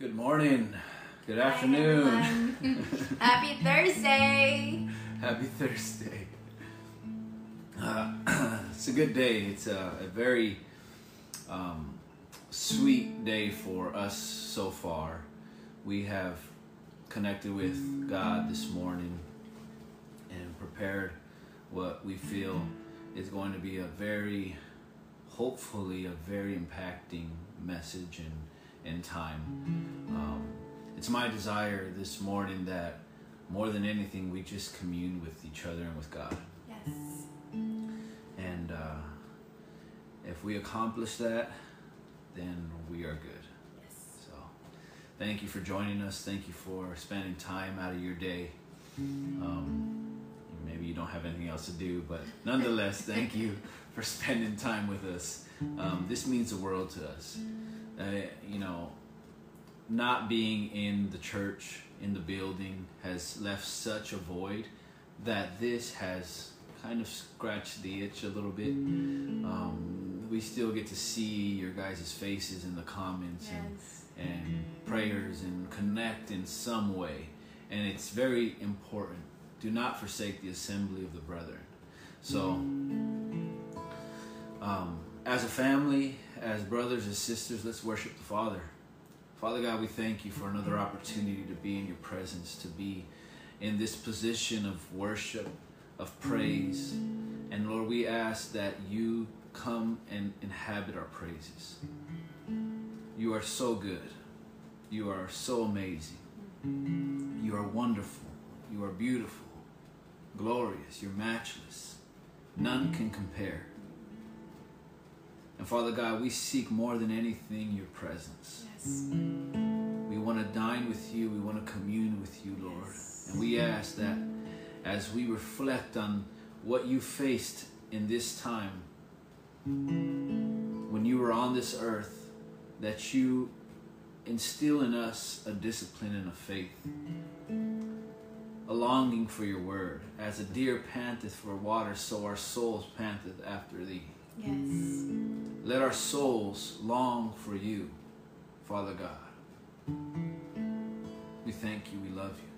Good morning. Good afternoon. Hi, Happy Thursday. Happy Thursday. Uh, it's a good day. It's a, a very um, sweet day for us so far. We have connected with God this morning and prepared what we feel is going to be a very, hopefully, a very impacting message and, and time. Um, it's my desire this morning that more than anything, we just commune with each other and with God. Yes. And uh, if we accomplish that, then we are good. Yes. So thank you for joining us. Thank you for spending time out of your day. Um, maybe you don't have anything else to do, but nonetheless, thank you for spending time with us. Um, this means the world to us. Uh, you know, not being in the church, in the building, has left such a void that this has kind of scratched the itch a little bit. Um, we still get to see your guys' faces in the comments and Yes. and prayers and connect in some way. And it's very important. Do not forsake the assembly of the brethren. So, um, as a family, as brothers and sisters, let's worship the Father. Father God, we thank you for another opportunity to be in your presence, to be in this position of worship, of praise. And Lord, we ask that you come and inhabit our praises. You are so good. You are so amazing. You are wonderful. You are beautiful, glorious. You're matchless. None can compare. And Father God, we seek more than anything your presence. Yes. We want to dine with you. We want to commune with you, Lord. And we ask that as we reflect on what you faced in this time, when you were on this earth, that you instill in us a discipline and a faith, a longing for your word. As a deer panteth for water, so our souls panteth after thee. Yes. Let our souls long for you, Father God. We thank you, we love you.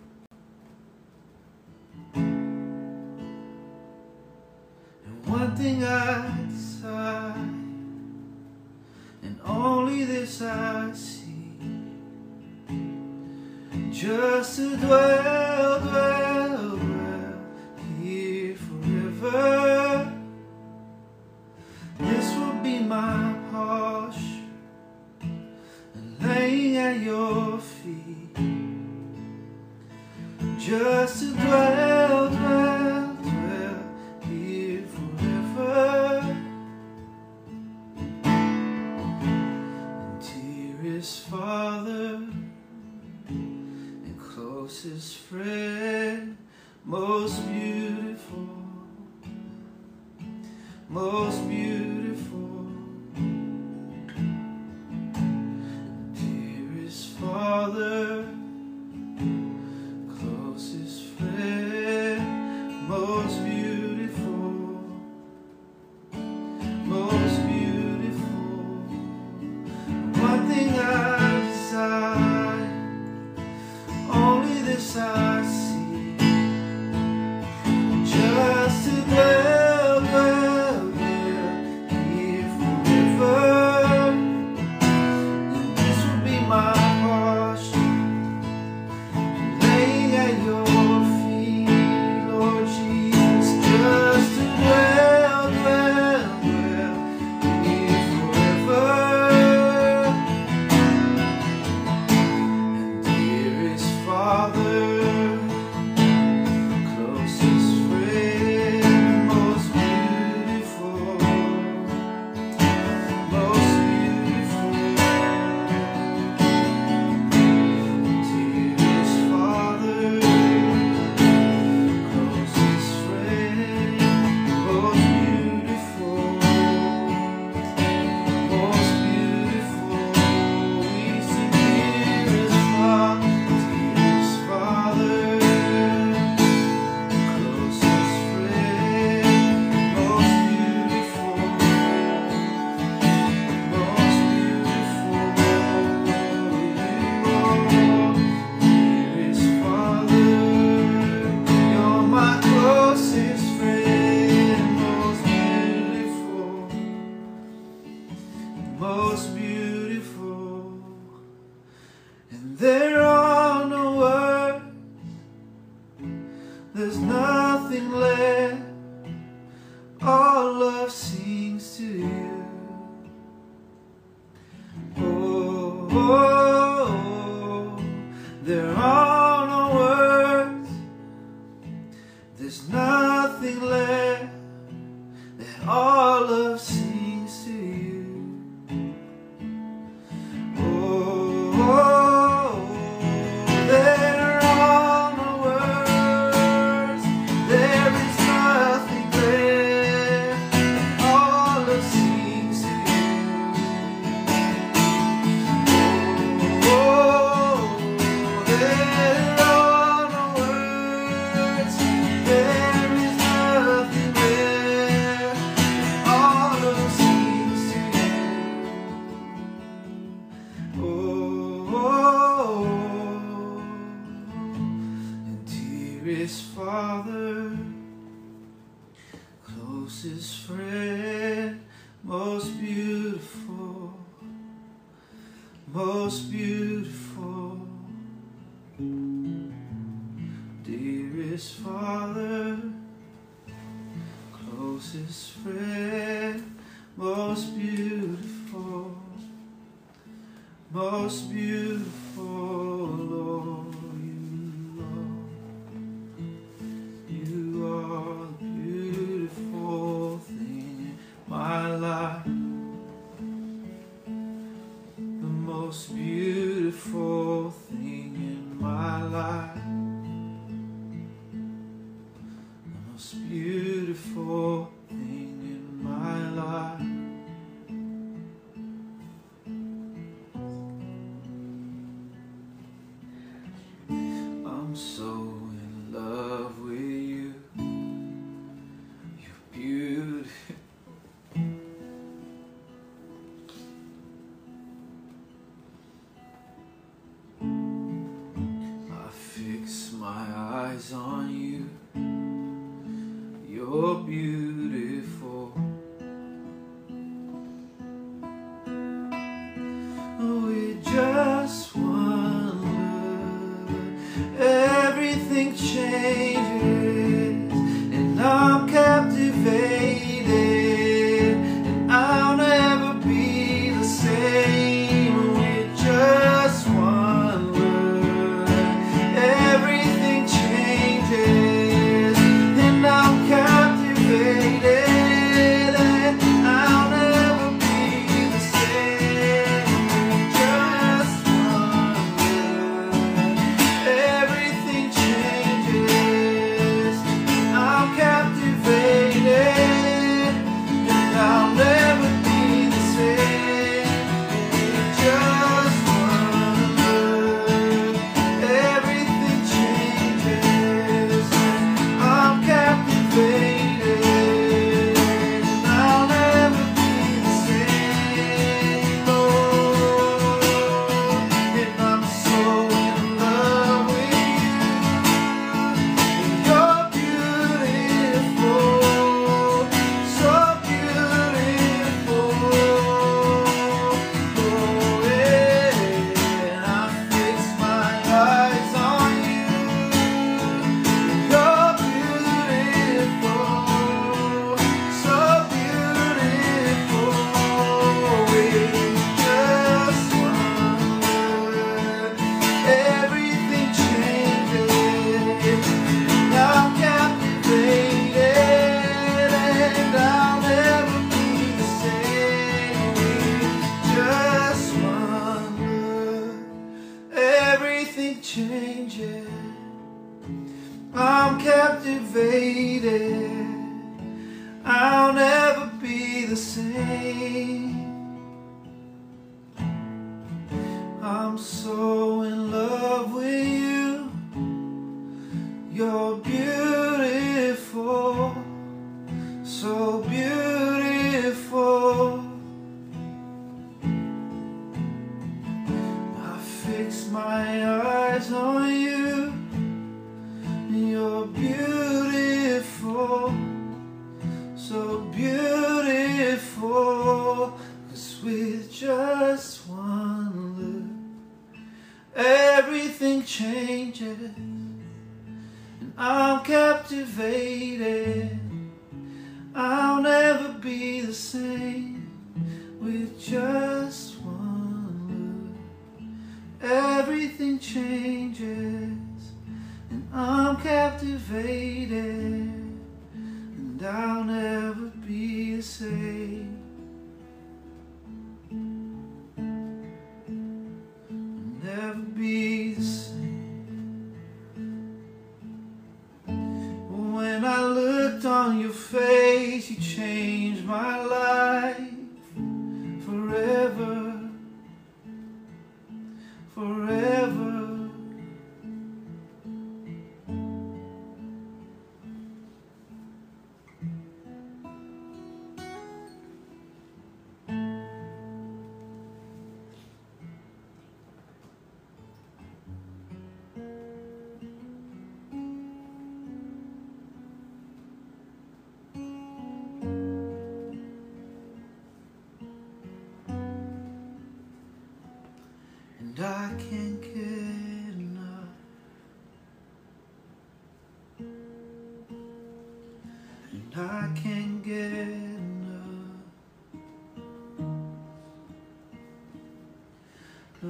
And one thing I desire, and only this I seek, just to dwell, dwell, dwell here forever. My posture, and laying at your feet, just to dwell, dwell, dwell here forever. And dearest Father, and closest friend, most beautiful most beautiful. Father,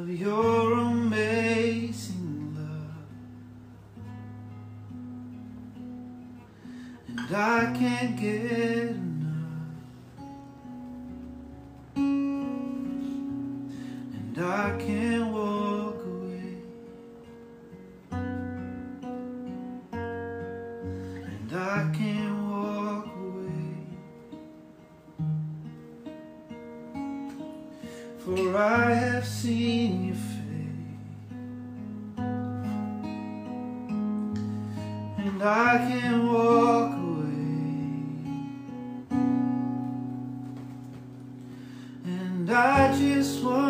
of your I just wanna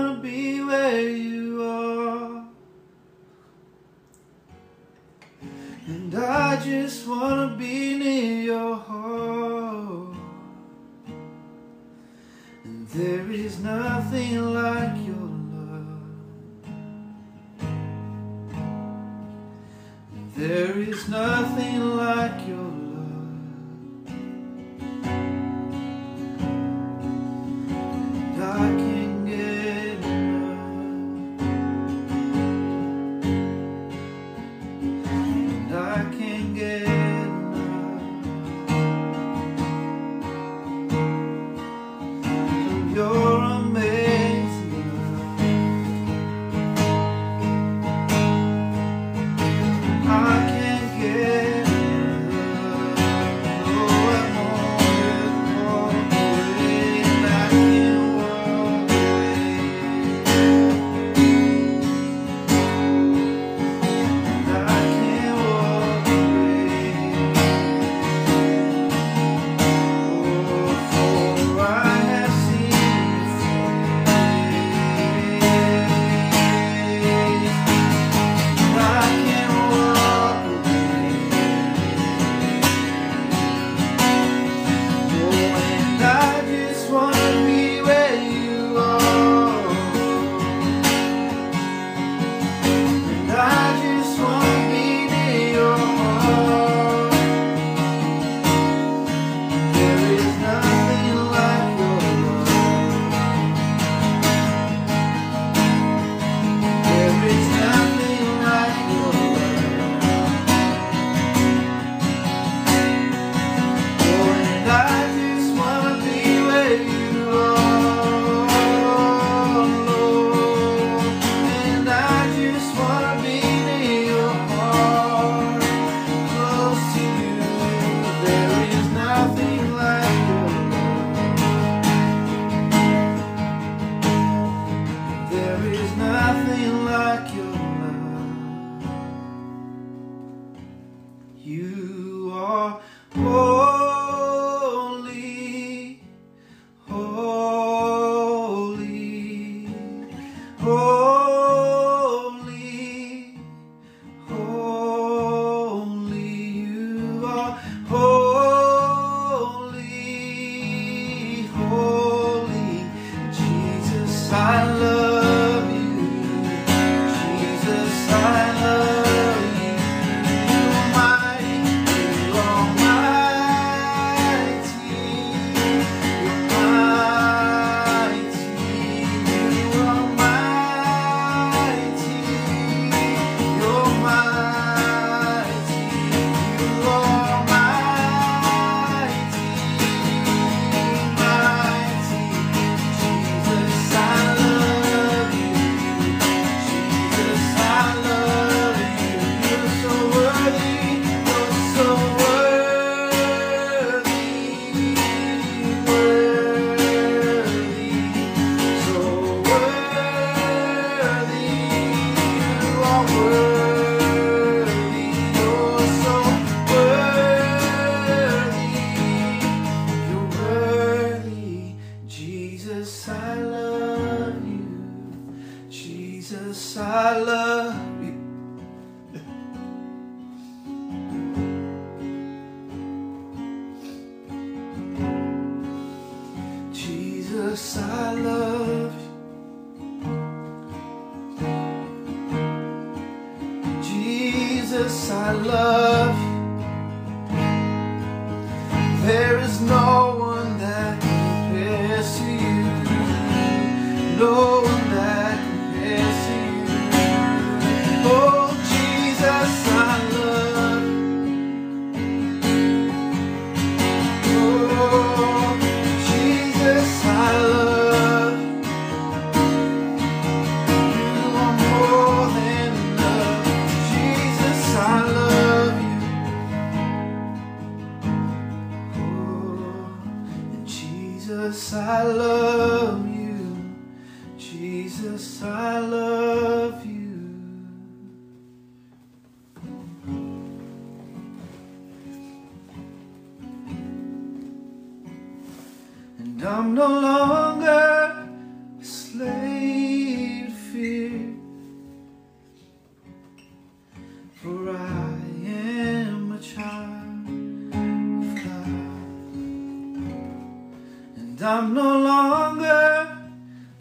longer.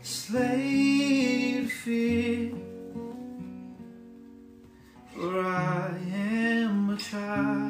Slave fear, for I am a child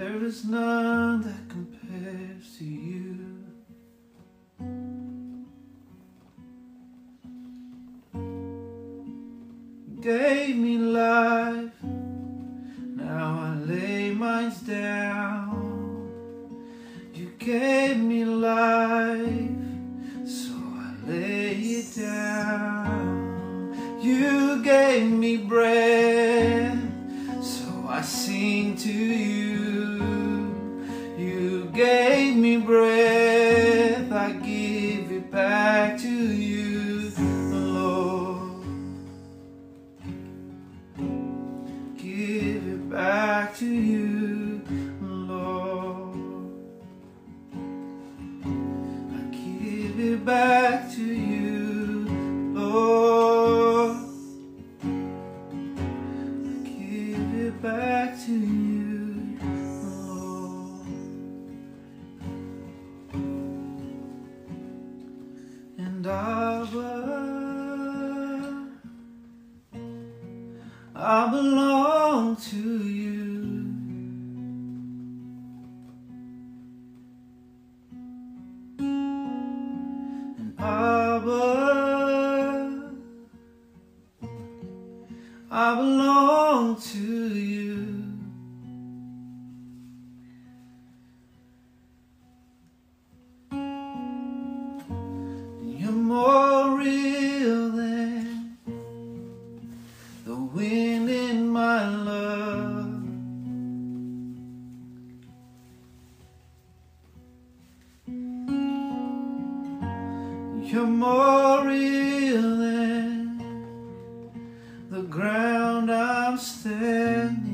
There is none that compares to you. You're more real than the ground I'm standing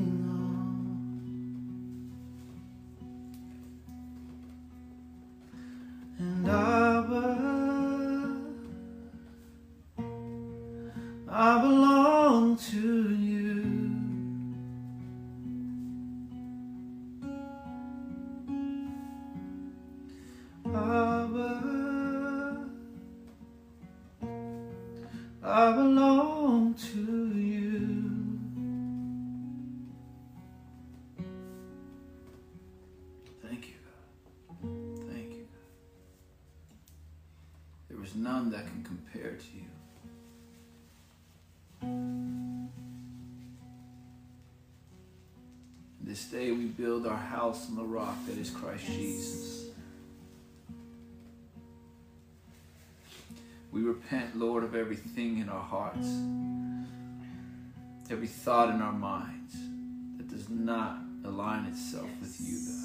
build our house on the rock that is Christ Jesus. We repent, Lord, of everything in our hearts, every thought in our minds that does not align itself with you, God.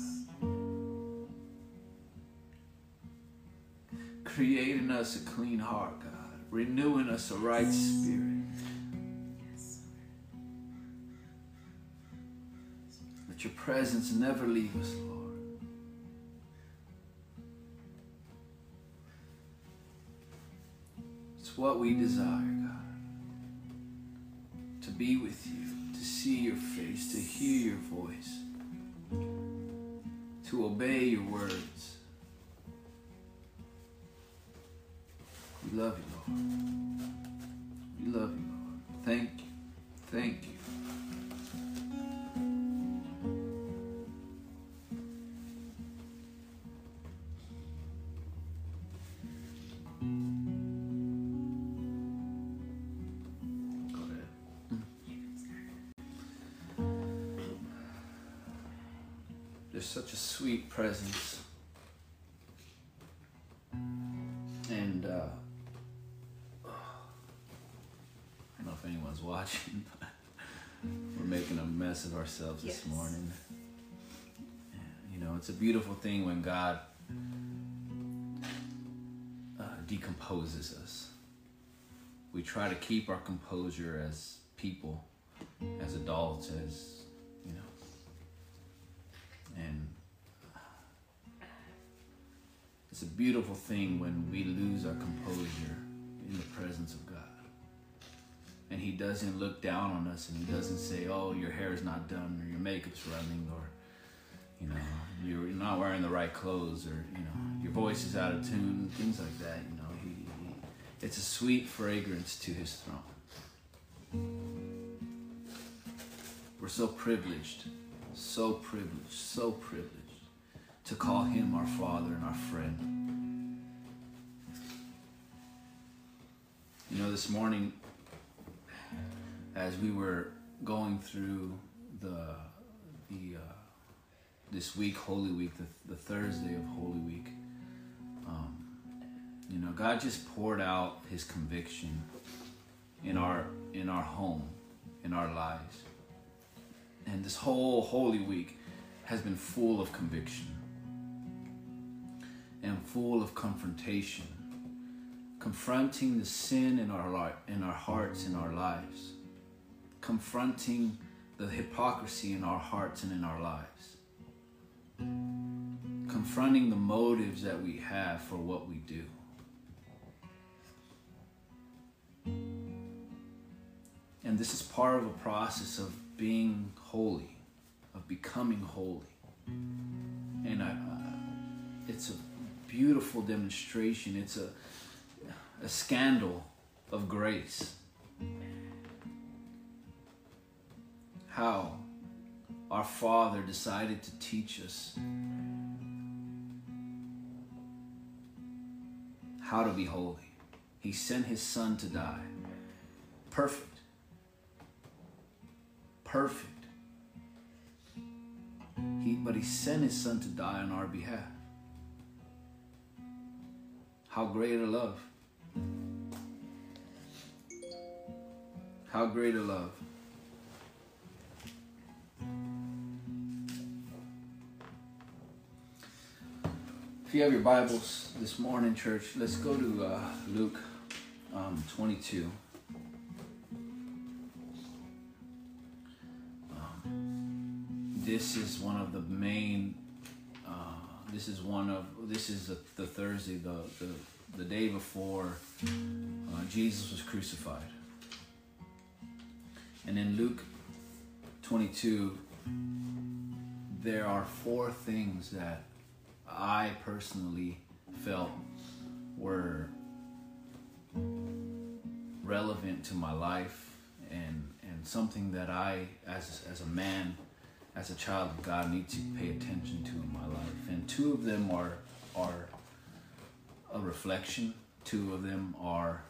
Create in us a clean heart, God. Renew in us a right spirit. Presence never leave us, Lord. It's what we desire, God. To be with you, to see your face, to hear your voice, to obey your words. We love you, Lord. We love you, Lord. Thank you. Thank you. It's a beautiful thing when God uh, decomposes us. We try to keep our composure as people, as adults, as, you know, and it's a beautiful thing when we lose our composure in the presence of God. And He doesn't look down on us and He doesn't say, oh, your hair is not done or your makeup's running or, you know, you're not wearing the right clothes or, you know, your voice is out of tune, things like that. You know, he, he, it's a sweet fragrance to His throne. We're so privileged, so privileged, so privileged to call him our father and our friend. You know, this morning, as we were going through the the uh, this week, Holy Week, the, the Thursday of Holy Week, um, you know, God just poured out His conviction in our in our home, in our lives, and this whole Holy Week has been full of conviction and full of confrontation, confronting the sin in our in our hearts in our lives, confronting the hypocrisy in our hearts and in our lives, confronting the motives that we have for what we do. And this is part of a process of being holy, of becoming holy. And I, uh, it's a beautiful demonstration. It's a, a scandal of grace. How our Father decided to teach us how to be holy. He sent His Son to die. Perfect. Perfect. He, but He sent His Son to die on our behalf. How great a love. How great a love. If you have your Bibles this morning, church, let's go to uh, Luke um, 22. Um, this is one of the main uh, this is one of this is the, the Thursday, the, the the day before uh, Jesus was crucified. And in Luke 22, there are four things that I personally felt were relevant to my life and and something that I as as a man as a child of God need to pay attention to in my life. And two of them are are a reflection. Two of them are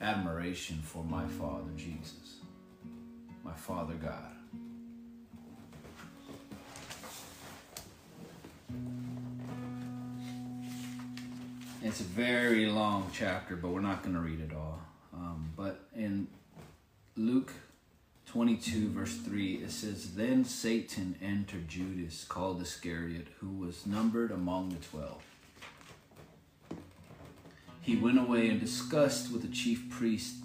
admiration for my Father Jesus, my Father God. It's a very long chapter, but we're not going to read it all. Um, but in Luke 22, verse 3, it says, Then Satan entered Judas, called Iscariot, who was numbered among the twelve. He went away and discussed with the chief priest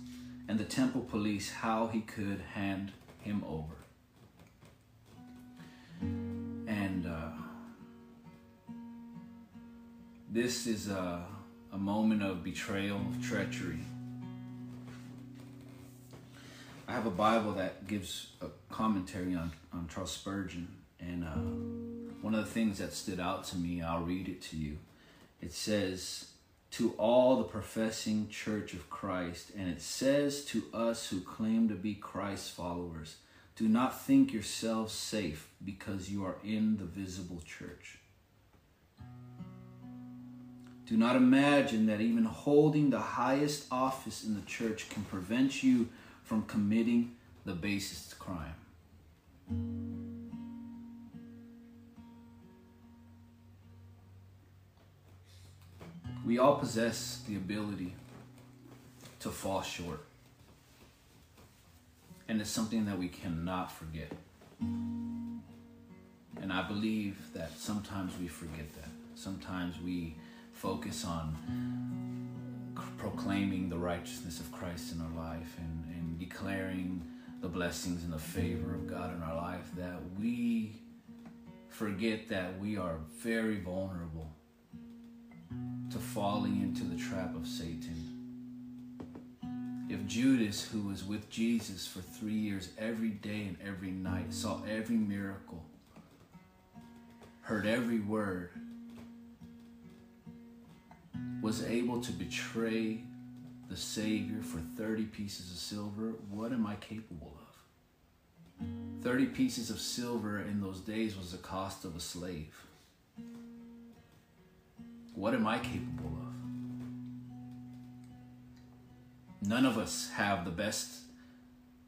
and the temple police how he could hand him over. And uh, this is a, a moment of betrayal, of treachery. I have a Bible that gives a commentary on, on Charles Spurgeon, and uh, one of the things that stood out to me, I'll read it to you. It says, To all the professing church of Christ, and it says to us who claim to be Christ's followers, do not think yourselves safe because you are in the visible church. Do not imagine that even holding the highest office in the church can prevent you from committing the basest crime. We all possess the ability to fall short. And it's something that we cannot forget. And I believe that sometimes we forget that. Sometimes we focus on proclaiming the righteousness of Christ in our life and, and declaring the blessings and the favor of God in our life that we forget that we are very vulnerable to falling into the trap of Satan. If Judas, who was with Jesus for three years, every day and every night, saw every miracle, heard every word, was able to betray the Savior for 30 pieces of silver, what am I capable of? 30 pieces of silver in those days was the cost of a slave. What am I capable of? None of us have the best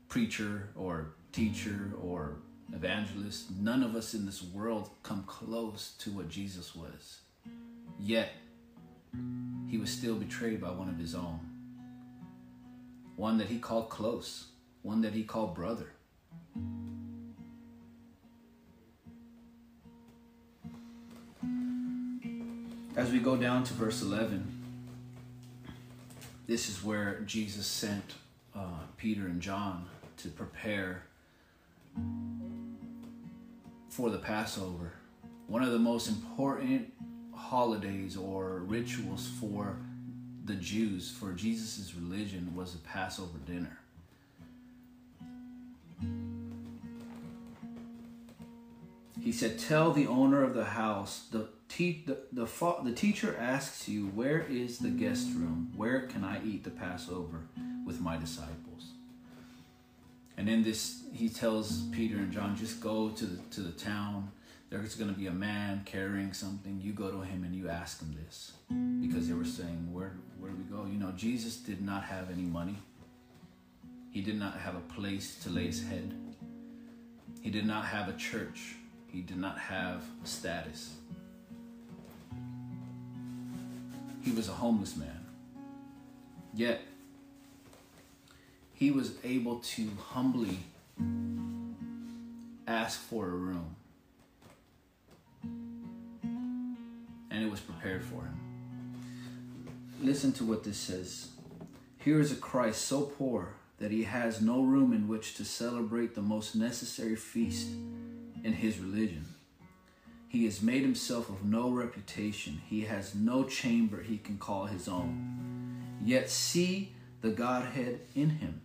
preacher or teacher or evangelist. None of us in this world come close to what Jesus was. Yet, he was still betrayed by one of his own. One that he called close, one that he called brother. As we go down to verse 11, this is where Jesus sent uh, Peter and John to prepare for the Passover. One of the most important holidays or rituals for the Jews, for Jesus' religion, was the Passover dinner. He said, Tell the owner of the house, the, te- the, the, the teacher asks you, Where is the guest room? Where can I eat the Passover with my disciples? And in this, he tells Peter and John, Just go to the, to the town. There's going to be a man carrying something. You go to him and you ask him this. Because they were saying, Where, where do we go? You know, Jesus did not have any money, he did not have a place to lay his head, he did not have a church. He did not have a status. He was a homeless man. Yet, he was able to humbly ask for a room. And it was prepared for him. Listen to what this says. Here is a Christ so poor that he has no room in which to celebrate the most necessary feast in his religion. He has made himself of no reputation. He has no chamber he can call his own. Yet see the Godhead in him.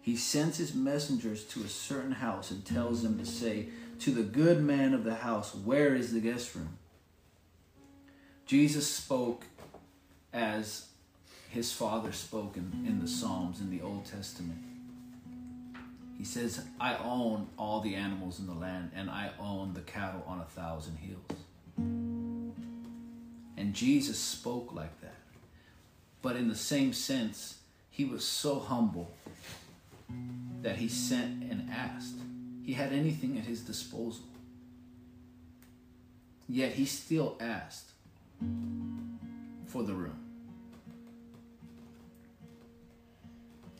He sends his messengers to a certain house and tells them to say to the good man of the house, Where is the guest room? Jesus spoke as his father spoke in, in the Psalms in the Old Testament. He says, I own all the animals in the land, and I own the cattle on a thousand hills. And Jesus spoke like that. But in the same sense, he was so humble that he sent and asked. He had anything at his disposal. Yet he still asked for the room.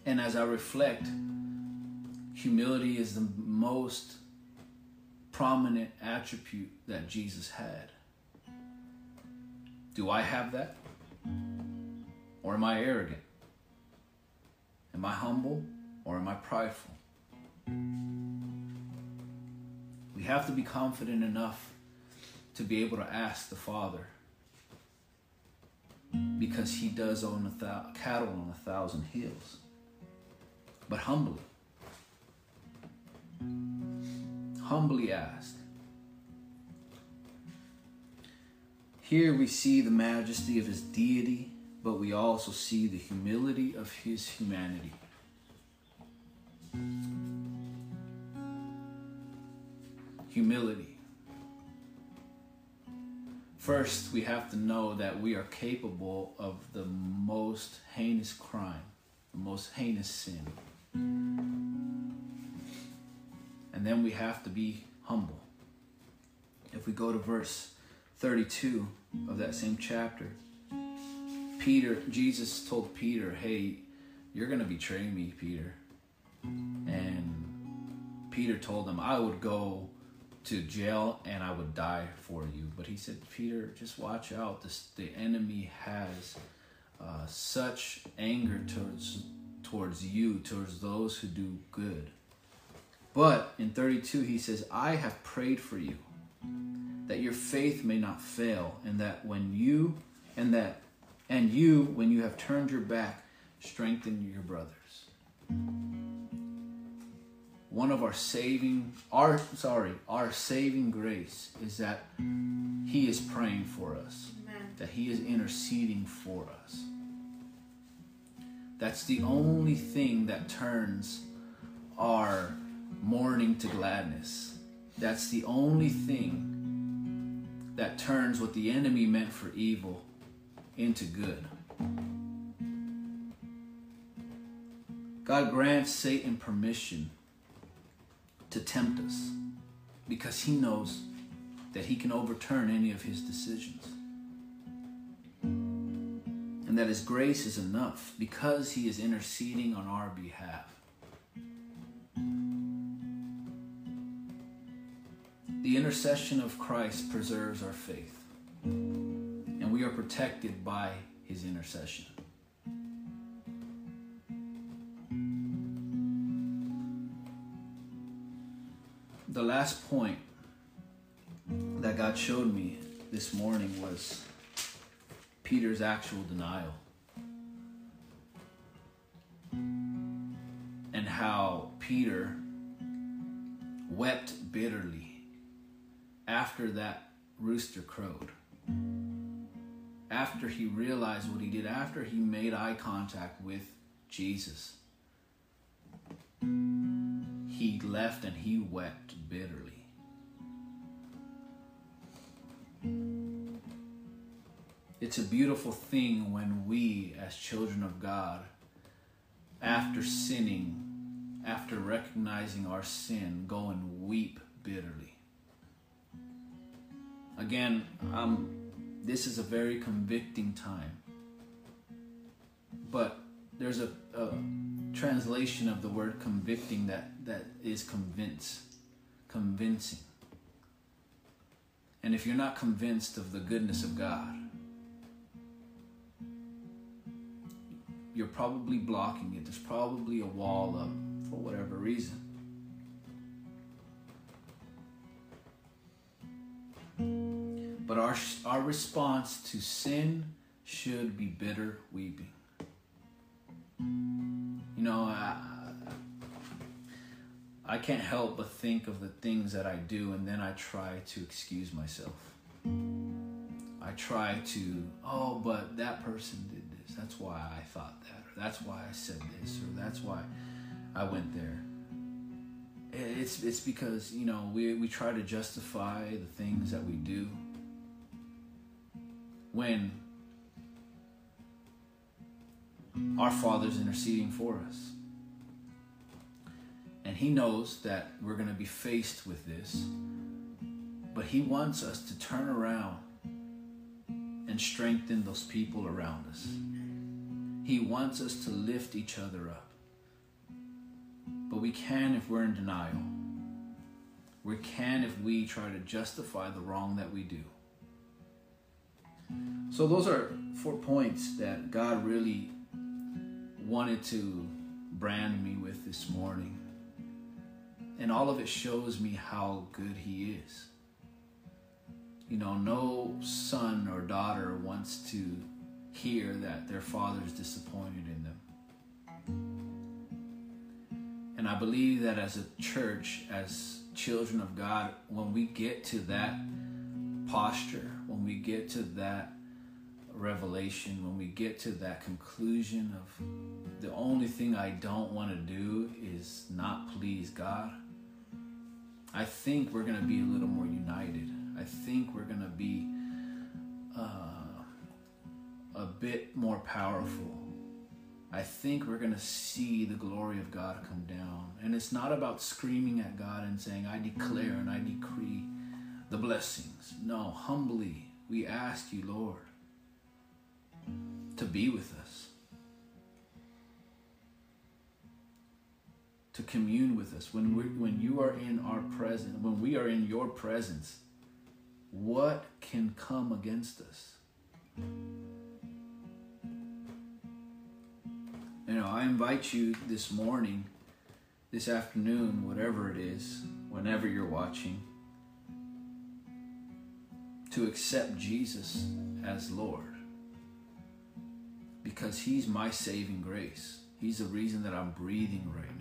And as I reflect, humility is the most prominent attribute that Jesus had. Do I have that? Or am I arrogant? Am I humble or am I prideful? We have to be confident enough to be able to ask the Father because He does own a thou- cattle on a thousand hills, but humbly humbly asked. Here we see the majesty of his deity, but we also see the humility of his humanity. Humility. First, we have to know that we are capable of the most heinous crime, the most heinous sin. And then we have to be humble. If we go to verse 32, of that same chapter, Peter, Jesus told Peter, Hey, you're going to betray me, Peter. And Peter told him, I would go to jail and I would die for you. But he said, Peter, just watch out. This, the enemy has uh, such anger towards towards you, towards those who do good. But in 32, he says, I have prayed for you that your faith may not fail, and that when you and that and you, when you have turned your back, strengthen your brothers. One of our saving our sorry, our saving grace is that he is praying for us. Amen. That he is interceding for us. That's the only thing that turns our mourning to gladness. That's the only thing that turns what the enemy meant for evil into good. God grants Satan permission to tempt us because he knows that he can overturn any of his decisions and that His grace is enough because He is interceding on our behalf. The intercession of Christ preserves our faith, and we are protected by His intercession. The last point that God showed me this morning was Peter's actual denial. And how Peter wept bitterly after that rooster crowed. After he realized what he did, after he made eye contact with Jesus, he left and he wept bitterly. It's a beautiful thing when we, as children of God, after sinning, after recognizing our sin, go and weep bitterly. Again, um, this is a very convicting time. But there's a, a translation of the word convicting that, that is convince, convincing. And if you're not convinced of the goodness of God, you're probably blocking it. There's probably a wall up for whatever reason. But our, our response to sin should be bitter weeping. You know, I, I can't help but think of the things that I do, and then I try to excuse myself. I try to, oh, but that person did this. That's why I thought that, or that's why I said this, or that's why I went there. It's it's because you know we we try to justify the things that we do when our Father's interceding for us. And He knows that we're going to be faced with this, but He wants us to turn around and strengthen those people around us. He wants us to lift each other up. But we can if we're in denial. We can if we try to justify the wrong that we do. So, those are four points that God really wanted to brand me with this morning. And all of it shows me how good He is. You know, no son or daughter wants to hear that their father is disappointed in them. And I believe that as a church, as children of God, when we get to that posture, when we get to that revelation, when we get to that conclusion of the only thing I don't want to do is not please God, I think we're going to be a little more united. I think we're going to be uh, a bit more powerful. I think we're going to see the glory of God come down. And it's not about screaming at God and saying, I declare and I decree the blessings. No, humbly we ask you, Lord, to be with us, to commune with us. When we when you are in our mm-hmm. presence, when we are in your presence, what can come against us? You know, I invite you this morning, this afternoon, whatever it is, whenever you're watching, to accept Jesus as Lord. Because He's my saving grace. He's the reason that I'm breathing right now.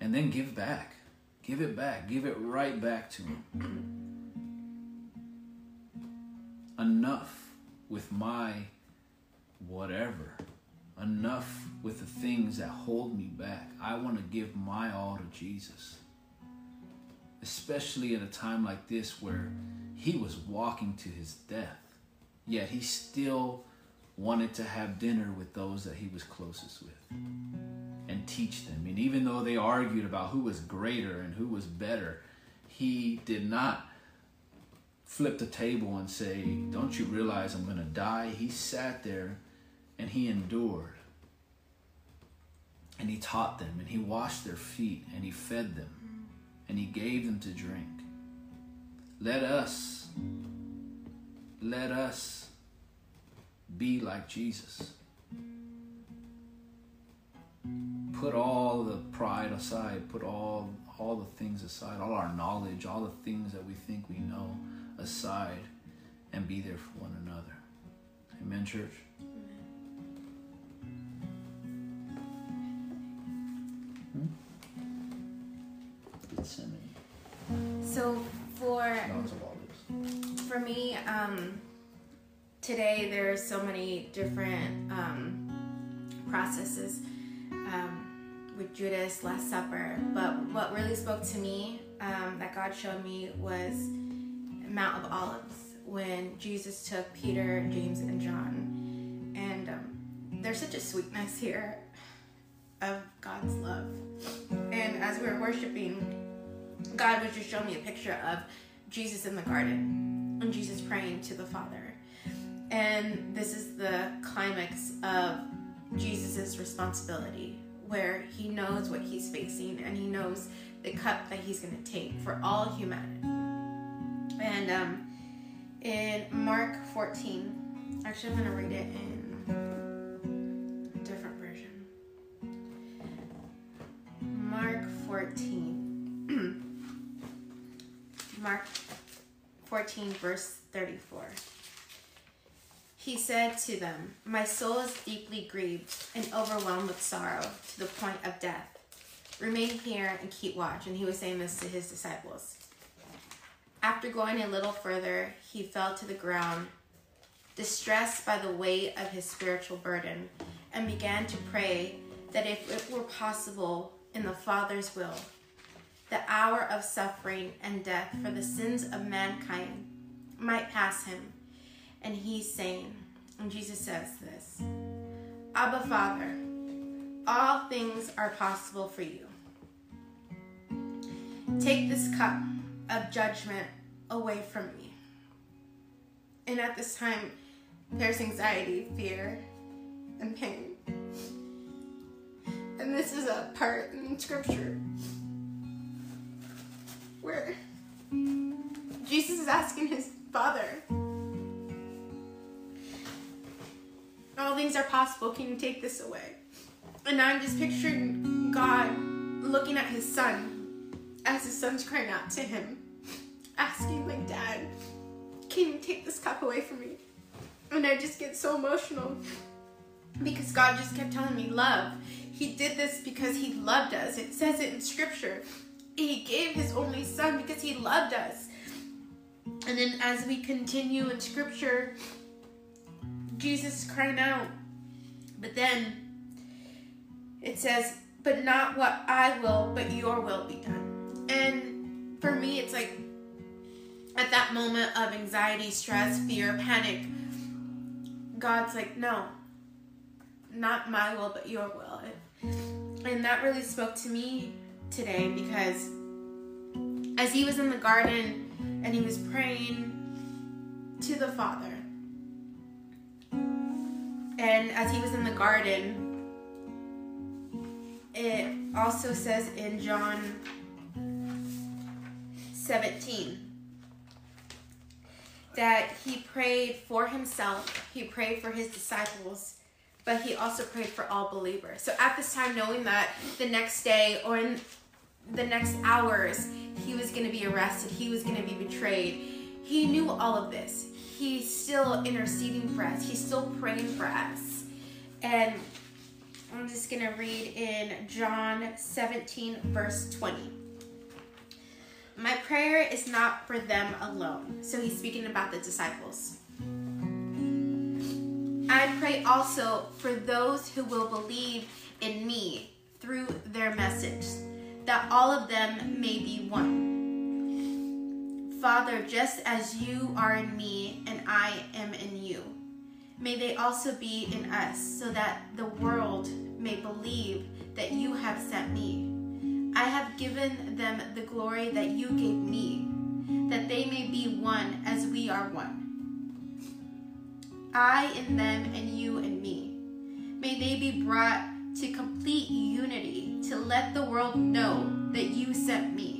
And then give back. Give it back. Give it right back to Him. Enough with my whatever. Enough with the things that hold me back. I want to give my all to Jesus. Especially in a time like this where he was walking to his death, yet he still wanted to have dinner with those that he was closest with teach them. And even though they argued about who was greater and who was better, he did not flip the table and say, Don't you realize I'm going to die? He sat there and he endured. And he taught them, and he washed their feet, and he fed them, and he gave them to drink. Let us, let us be like Jesus. Put all the pride aside, put all all the things aside, all our knowledge, all the things that we think we know aside, and be there for one another. Amen, church. So for for me, um, today are so many different um, processes with Judas Last Supper, but what really spoke to me um, that God showed me was Mount of Olives when Jesus took Peter, James, and John, and um, there's such a sweetness here of God's love. And as we were worshiping, God was just showing me a picture of Jesus in the garden and Jesus praying to the Father. And this is the climax of Jesus' responsibility, where he knows what he's facing and he knows the cup that he's going to take for all humanity. And um, in Mark 14, actually, I'm going to read it in a different version. Mark 14. Mark 14, verse 34. He said to them, My soul is deeply grieved and overwhelmed with sorrow to the point of death. Remain here and keep watch. And he was saying this to his disciples. After going a little further, he fell to the ground, distressed by the weight of his spiritual burden, and began to pray that if it were possible, in the Father's will, the hour of suffering and death for the sins of mankind might pass him. And he's saying, and Jesus says this Abba, Father, all things are possible for you. Take this cup of judgment away from me. And at this time, there's anxiety, fear, and pain. And this is a part in scripture where Jesus is asking his father, All things are possible. Can you take this away? And I'm just picturing God looking at his son as his son's crying out to him, asking, like, Dad, can you take this cup away from me? And I just get so emotional because God just kept telling me, Love. He did this because he loved us. It says it in scripture. He gave his only son because he loved us. And then as we continue in scripture, Jesus crying out. But then it says, but not what I will, but your will be done. And for me, it's like at that moment of anxiety, stress, fear, panic, God's like, no, not my will, but your will. And that really spoke to me today because as he was in the garden and he was praying to the Father. And as he was in the garden, it also says in John 17 that he prayed for himself, he prayed for his disciples, but he also prayed for all believers. So at this time, knowing that the next day or in the next hours he was going to be arrested, he was going to be betrayed, he knew all of this. He's still interceding for us, he's still praying for us. And I'm just going to read in John 17, verse 20. My prayer is not for them alone. So he's speaking about the disciples. I pray also for those who will believe in me through their message, that all of them may be one. Father, just as you are in me and I am in you, may they also be in us, so that the world may believe that you have sent me. I have given them the glory that you gave me, that they may be one as we are one. I in them and you in me. May they be brought to complete unity to let the world know that you sent me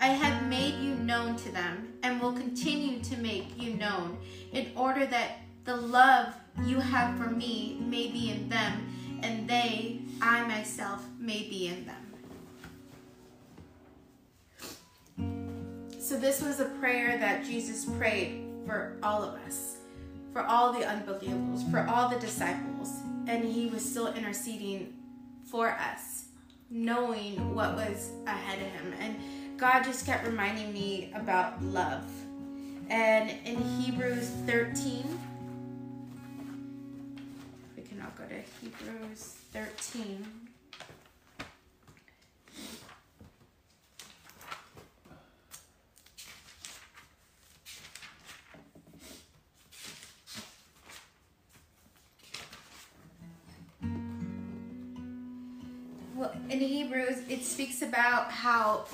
I have made you known to them and will continue to make you known in order that the love you have for me may be in them and they, I myself, may be in them. So, this was a prayer that Jesus prayed for all of us for all the unbelievers, for all the disciples, and he was still interceding for us, knowing what was ahead of him. And God just kept reminding me about love. And in Hebrews 13, we can now go to Hebrews 13. Well, in Hebrews, it speaks about how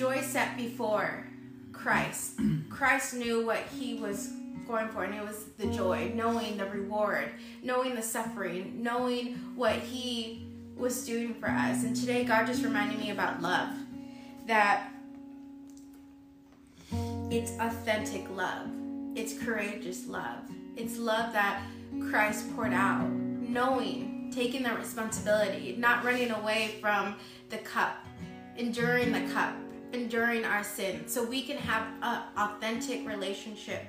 joy set before Christ. Christ knew what he was going for, and it was the joy, knowing the reward, knowing the suffering, knowing what he was doing for us. And today, God just reminded me about love that it's authentic love, it's courageous love, it's love that Christ poured out, knowing taking the responsibility, not running away from the cup, enduring the cup, enduring our sin, so we can have an authentic relationship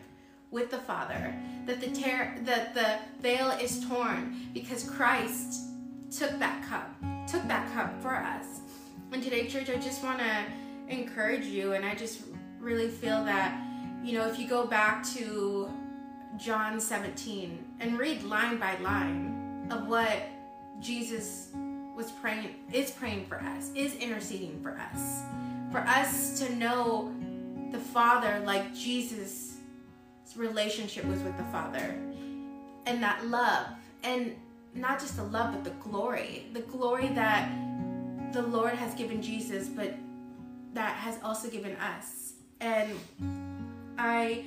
with the Father. That the tear, that the veil is torn because Christ took that cup, took that cup for us. And today, church, I just want to encourage you, and I just really feel that you know if you go back to John 17 and read line by line of what Jesus was praying, is praying for us, is interceding for us. For us to know the Father like Jesus' relationship was with the Father. And that love. And not just the love, but the glory. The glory that the Lord has given Jesus, but that has also given us. And I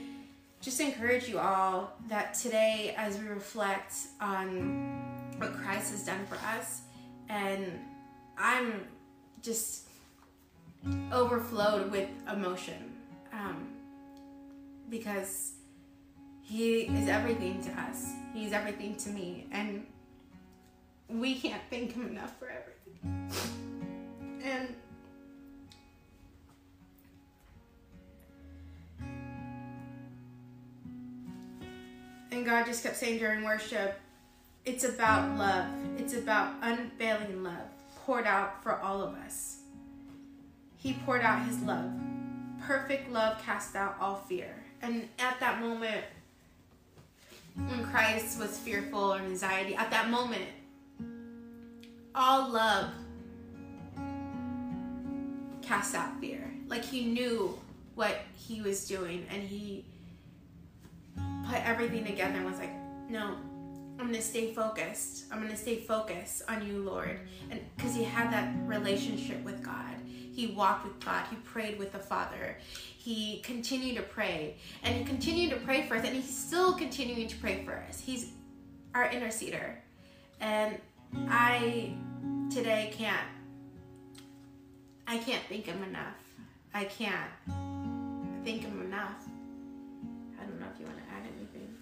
just encourage you all that today, as we reflect on what Christ has done for us, and I'm just overflowed with emotion um, because He is everything to us. He's everything to me, and we can't thank Him enough for everything. And And God just kept saying during worship, it's about love. It's about unfailing love poured out for all of us. He poured out his love perfect love casts out all fear. And at that moment, when Christ was fearful or anxiety, at that moment, all love cast out fear. Like he knew what he was doing and he put everything together and was like, no, I'm gonna stay focused. I'm gonna stay focused on you, Lord. And because he had that relationship with God, he walked with God, he prayed with the Father, he continued to pray, and he continued to pray for us, and he's still continuing to pray for us. He's our interceder. And I today can't I can't thank him enough. I can't thank him enough. I don't know if you want to add anything.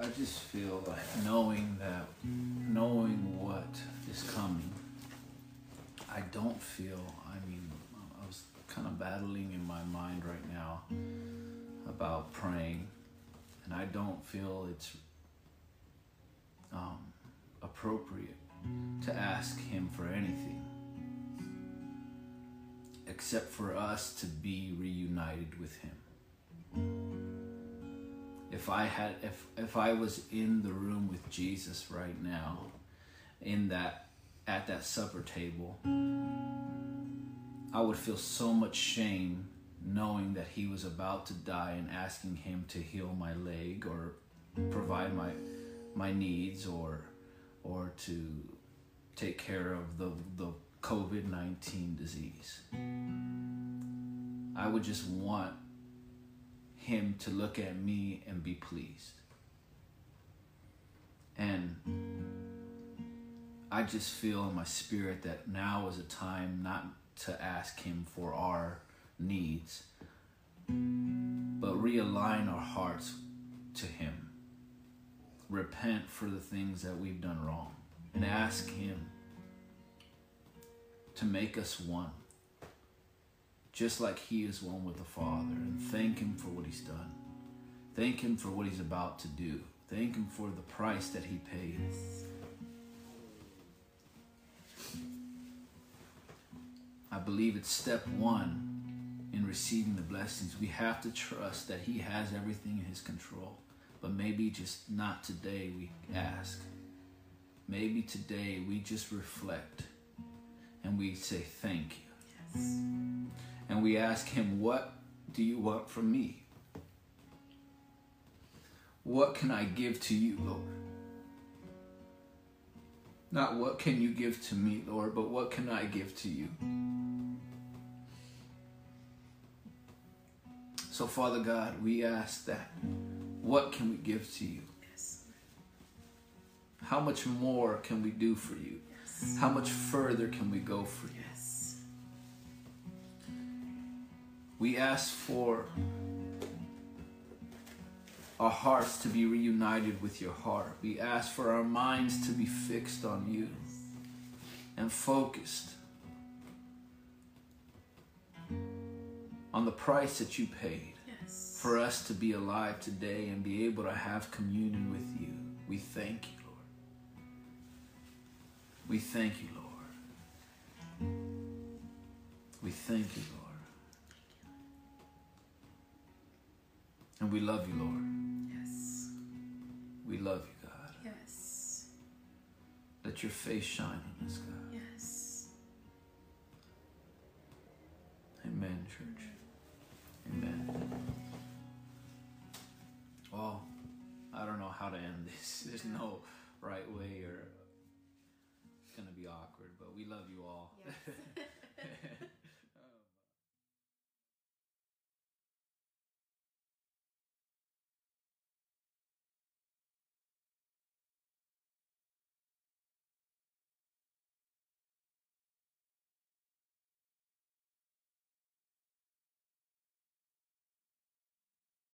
I just feel like knowing that, knowing what is coming, I don't feel, I mean, I was kind of battling in my mind right now about praying, and I don't feel it's um, appropriate to ask Him for anything except for us to be reunited with Him. If I had, if if I was in the room with Jesus right now, in that at that supper table, I would feel so much shame knowing that he was about to die and asking him to heal my leg or provide my my needs or or to take care of the the COVID 19 disease. I would just want him to look at me and be pleased. And I just feel in my spirit that now is a time not to ask him for our needs, but realign our hearts to him. Repent for the things that we've done wrong and ask him to make us one, just like He is one with the Father, and thank Him for what He's done. Thank Him for what He's about to do. Thank Him for the price that He paid. I believe it's step one in receiving the blessings. We have to trust that He has everything in His control. But maybe just not today we ask. Maybe today we just reflect and we say thank you. Yes. And we ask Him, What do you want from me? What can I give to you, Lord? Not what can you give to me, Lord, but what can I give to you? So, Father God, we ask that. What can we give to you? Yes. How much more can we do for you? How much further can we go for you? Yes. We ask for our hearts to be reunited with your heart. We ask for our minds to be fixed on you and focused on the price that you paid yes. for us to be alive today and be able to have communion with you. We thank you. Lord. We thank you, Lord. We thank you, Lord. And we love you, Lord. We love you, God. Yes. Let your face shine on us, God. Yes. Amen, church. Amen. Well, I don't know how to end this. There's no right way or it's going to be awkward, but we love you.